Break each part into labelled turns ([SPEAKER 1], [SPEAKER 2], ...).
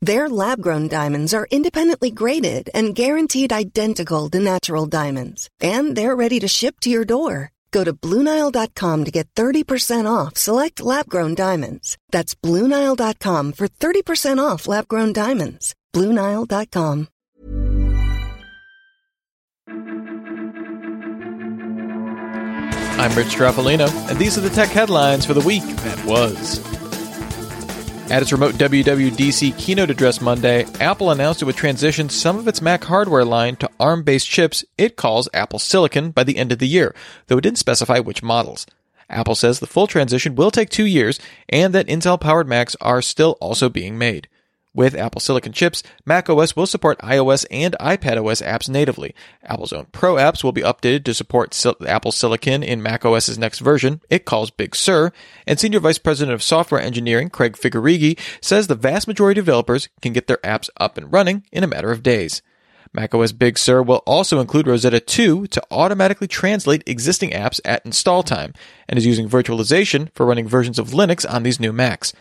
[SPEAKER 1] Their lab grown diamonds are independently graded and guaranteed identical to natural diamonds, and they're ready to ship to your door. Go to BlueNile.com to get 30% off select lab grown diamonds. That's BlueNile.com for 30% off lab grown diamonds. BlueNile.com.
[SPEAKER 2] I'm Rich Stroffolino, and these are the tech headlines for the week that was. At its remote WWDC keynote address Monday, Apple announced it would transition some of its Mac hardware line to ARM based chips it calls Apple Silicon by the end of the year, though it didn't specify which models. Apple says the full transition will take two years and that Intel powered Macs are still also being made. With Apple Silicon chips, macOS will support iOS and iPadOS apps natively. Apple's own Pro apps will be updated to support Sil- Apple Silicon in macOS's next version, it calls Big Sur, and Senior Vice President of Software Engineering Craig Federighi says the vast majority of developers can get their apps up and running in a matter of days. macOS Big Sur will also include Rosetta 2 to automatically translate existing apps at install time, and is using virtualization for running versions of Linux on these new Macs.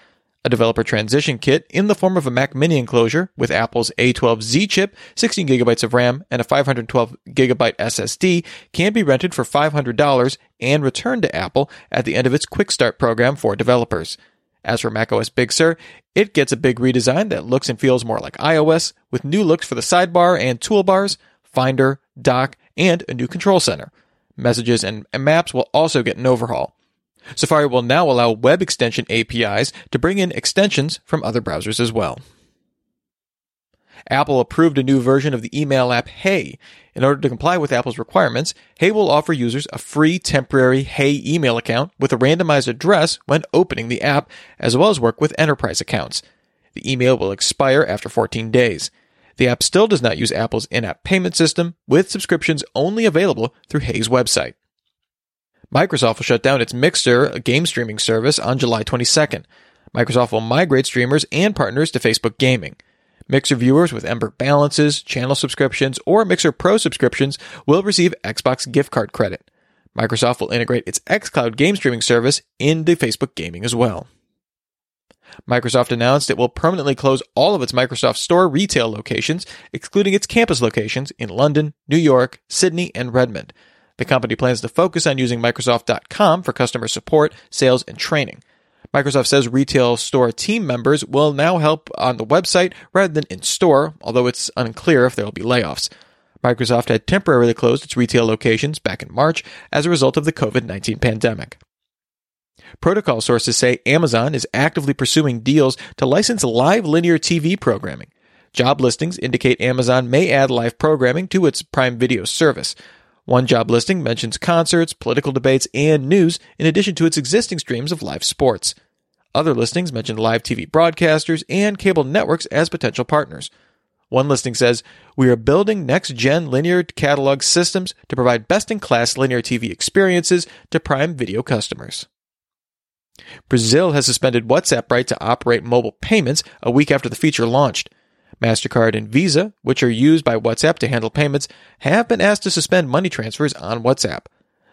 [SPEAKER 2] A developer transition kit in the form of a Mac Mini enclosure with Apple's A12Z chip, 16 gigabytes of RAM, and a 512 gigabyte SSD can be rented for $500 and returned to Apple at the end of its Quick Start program for developers. As for macOS Big Sur, it gets a big redesign that looks and feels more like iOS, with new looks for the sidebar and toolbars, Finder, Dock, and a new control center. Messages and maps will also get an overhaul. Safari will now allow web extension APIs to bring in extensions from other browsers as well. Apple approved a new version of the email app Hey. In order to comply with Apple's requirements, Hey will offer users a free temporary Hey email account with a randomized address when opening the app, as well as work with enterprise accounts. The email will expire after 14 days. The app still does not use Apple's in-app payment system, with subscriptions only available through Hey's website. Microsoft will shut down its Mixer, game streaming service, on July 22nd. Microsoft will migrate streamers and partners to Facebook Gaming. Mixer viewers with Ember balances, channel subscriptions, or Mixer Pro subscriptions will receive Xbox gift card credit. Microsoft will integrate its xCloud game streaming service into Facebook Gaming as well. Microsoft announced it will permanently close all of its Microsoft Store retail locations, excluding its campus locations in London, New York, Sydney, and Redmond. The company plans to focus on using Microsoft.com for customer support, sales, and training. Microsoft says retail store team members will now help on the website rather than in store, although it's unclear if there will be layoffs. Microsoft had temporarily closed its retail locations back in March as a result of the COVID 19 pandemic. Protocol sources say Amazon is actively pursuing deals to license live linear TV programming. Job listings indicate Amazon may add live programming to its Prime Video service. One job listing mentions concerts, political debates, and news, in addition to its existing streams of live sports. Other listings mention live TV broadcasters and cable networks as potential partners. One listing says, We are building next gen linear catalog systems to provide best in class linear TV experiences to Prime Video customers. Brazil has suspended WhatsApp right to operate mobile payments a week after the feature launched. MasterCard and Visa, which are used by WhatsApp to handle payments, have been asked to suspend money transfers on WhatsApp.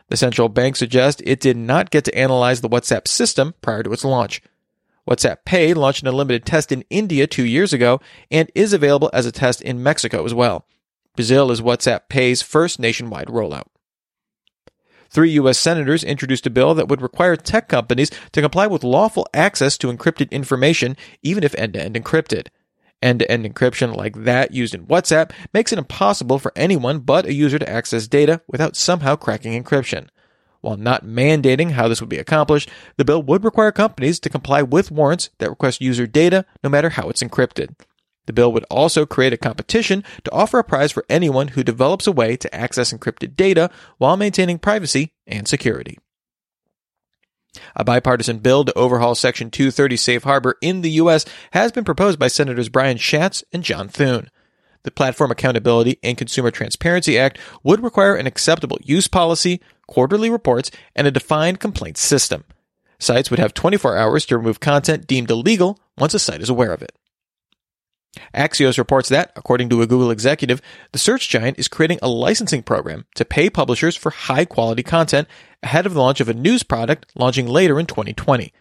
[SPEAKER 2] The central bank suggests it did not get to analyze the WhatsApp system prior to its launch. WhatsApp Pay launched in a limited test in India two years ago and is available as a test in Mexico as well. Brazil is WhatsApp Pay's first nationwide rollout. Three U.S. senators introduced a bill that would require tech companies to comply with lawful access to encrypted information, even if end to end encrypted. End to end encryption like that used in WhatsApp makes it impossible for anyone but a user to access data without somehow cracking encryption. While not mandating how this would be accomplished, the bill would require companies to comply with warrants that request user data no matter how it's encrypted. The bill would also create a competition to offer a prize for anyone who develops a way to access encrypted data while maintaining privacy and security. A bipartisan bill to overhaul Section 230 Safe Harbor in the U.S. has been proposed by Senators Brian Schatz and John Thune. The Platform Accountability and Consumer Transparency Act would require an acceptable use policy, quarterly reports, and a defined complaints system. Sites would have 24 hours to remove content deemed illegal once a site is aware of it. Axios reports that, according to a Google executive, the search giant is creating a licensing program to pay publishers for high quality content ahead of the launch of a news product launching later in 2020.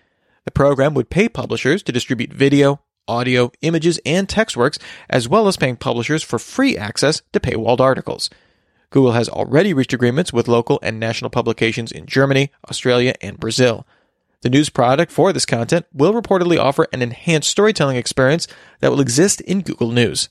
[SPEAKER 2] The program would pay publishers to distribute video, audio, images, and text works, as well as paying publishers for free access to paywalled articles. Google has already reached agreements with local and national publications in Germany, Australia, and Brazil. The news product for this content will reportedly offer an enhanced storytelling experience that will exist in Google News.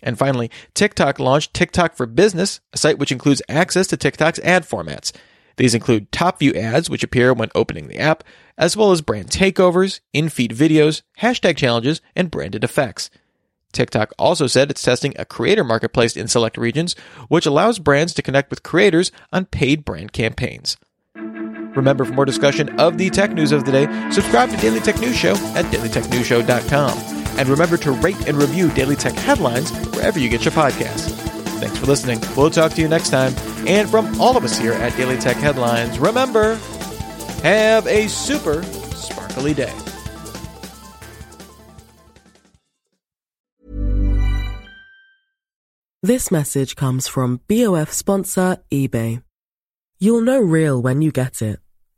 [SPEAKER 2] And finally, TikTok launched TikTok for Business, a site which includes access to TikTok's ad formats. These include top view ads, which appear when opening the app, as well as brand takeovers, in feed videos, hashtag challenges, and branded effects. TikTok also said it's testing a creator marketplace in select regions, which allows brands to connect with creators on paid brand campaigns. Remember, for more discussion of the tech news of the day, subscribe to Daily Tech News Show at dailytechnewsshow.com. And remember to rate and review Daily Tech headlines wherever you get your podcasts. Thanks for listening. We'll talk to you next time. And from all of us here at Daily Tech Headlines, remember, have a super sparkly day.
[SPEAKER 3] This message comes from BOF sponsor eBay. You'll know real when you get it.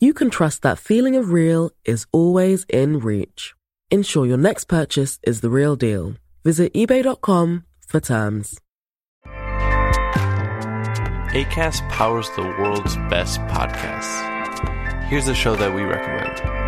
[SPEAKER 3] you can trust that feeling of real is always in reach. Ensure your next purchase is the real deal. Visit eBay.com for terms.
[SPEAKER 4] ACAST powers the world's best podcasts. Here's a show that we recommend.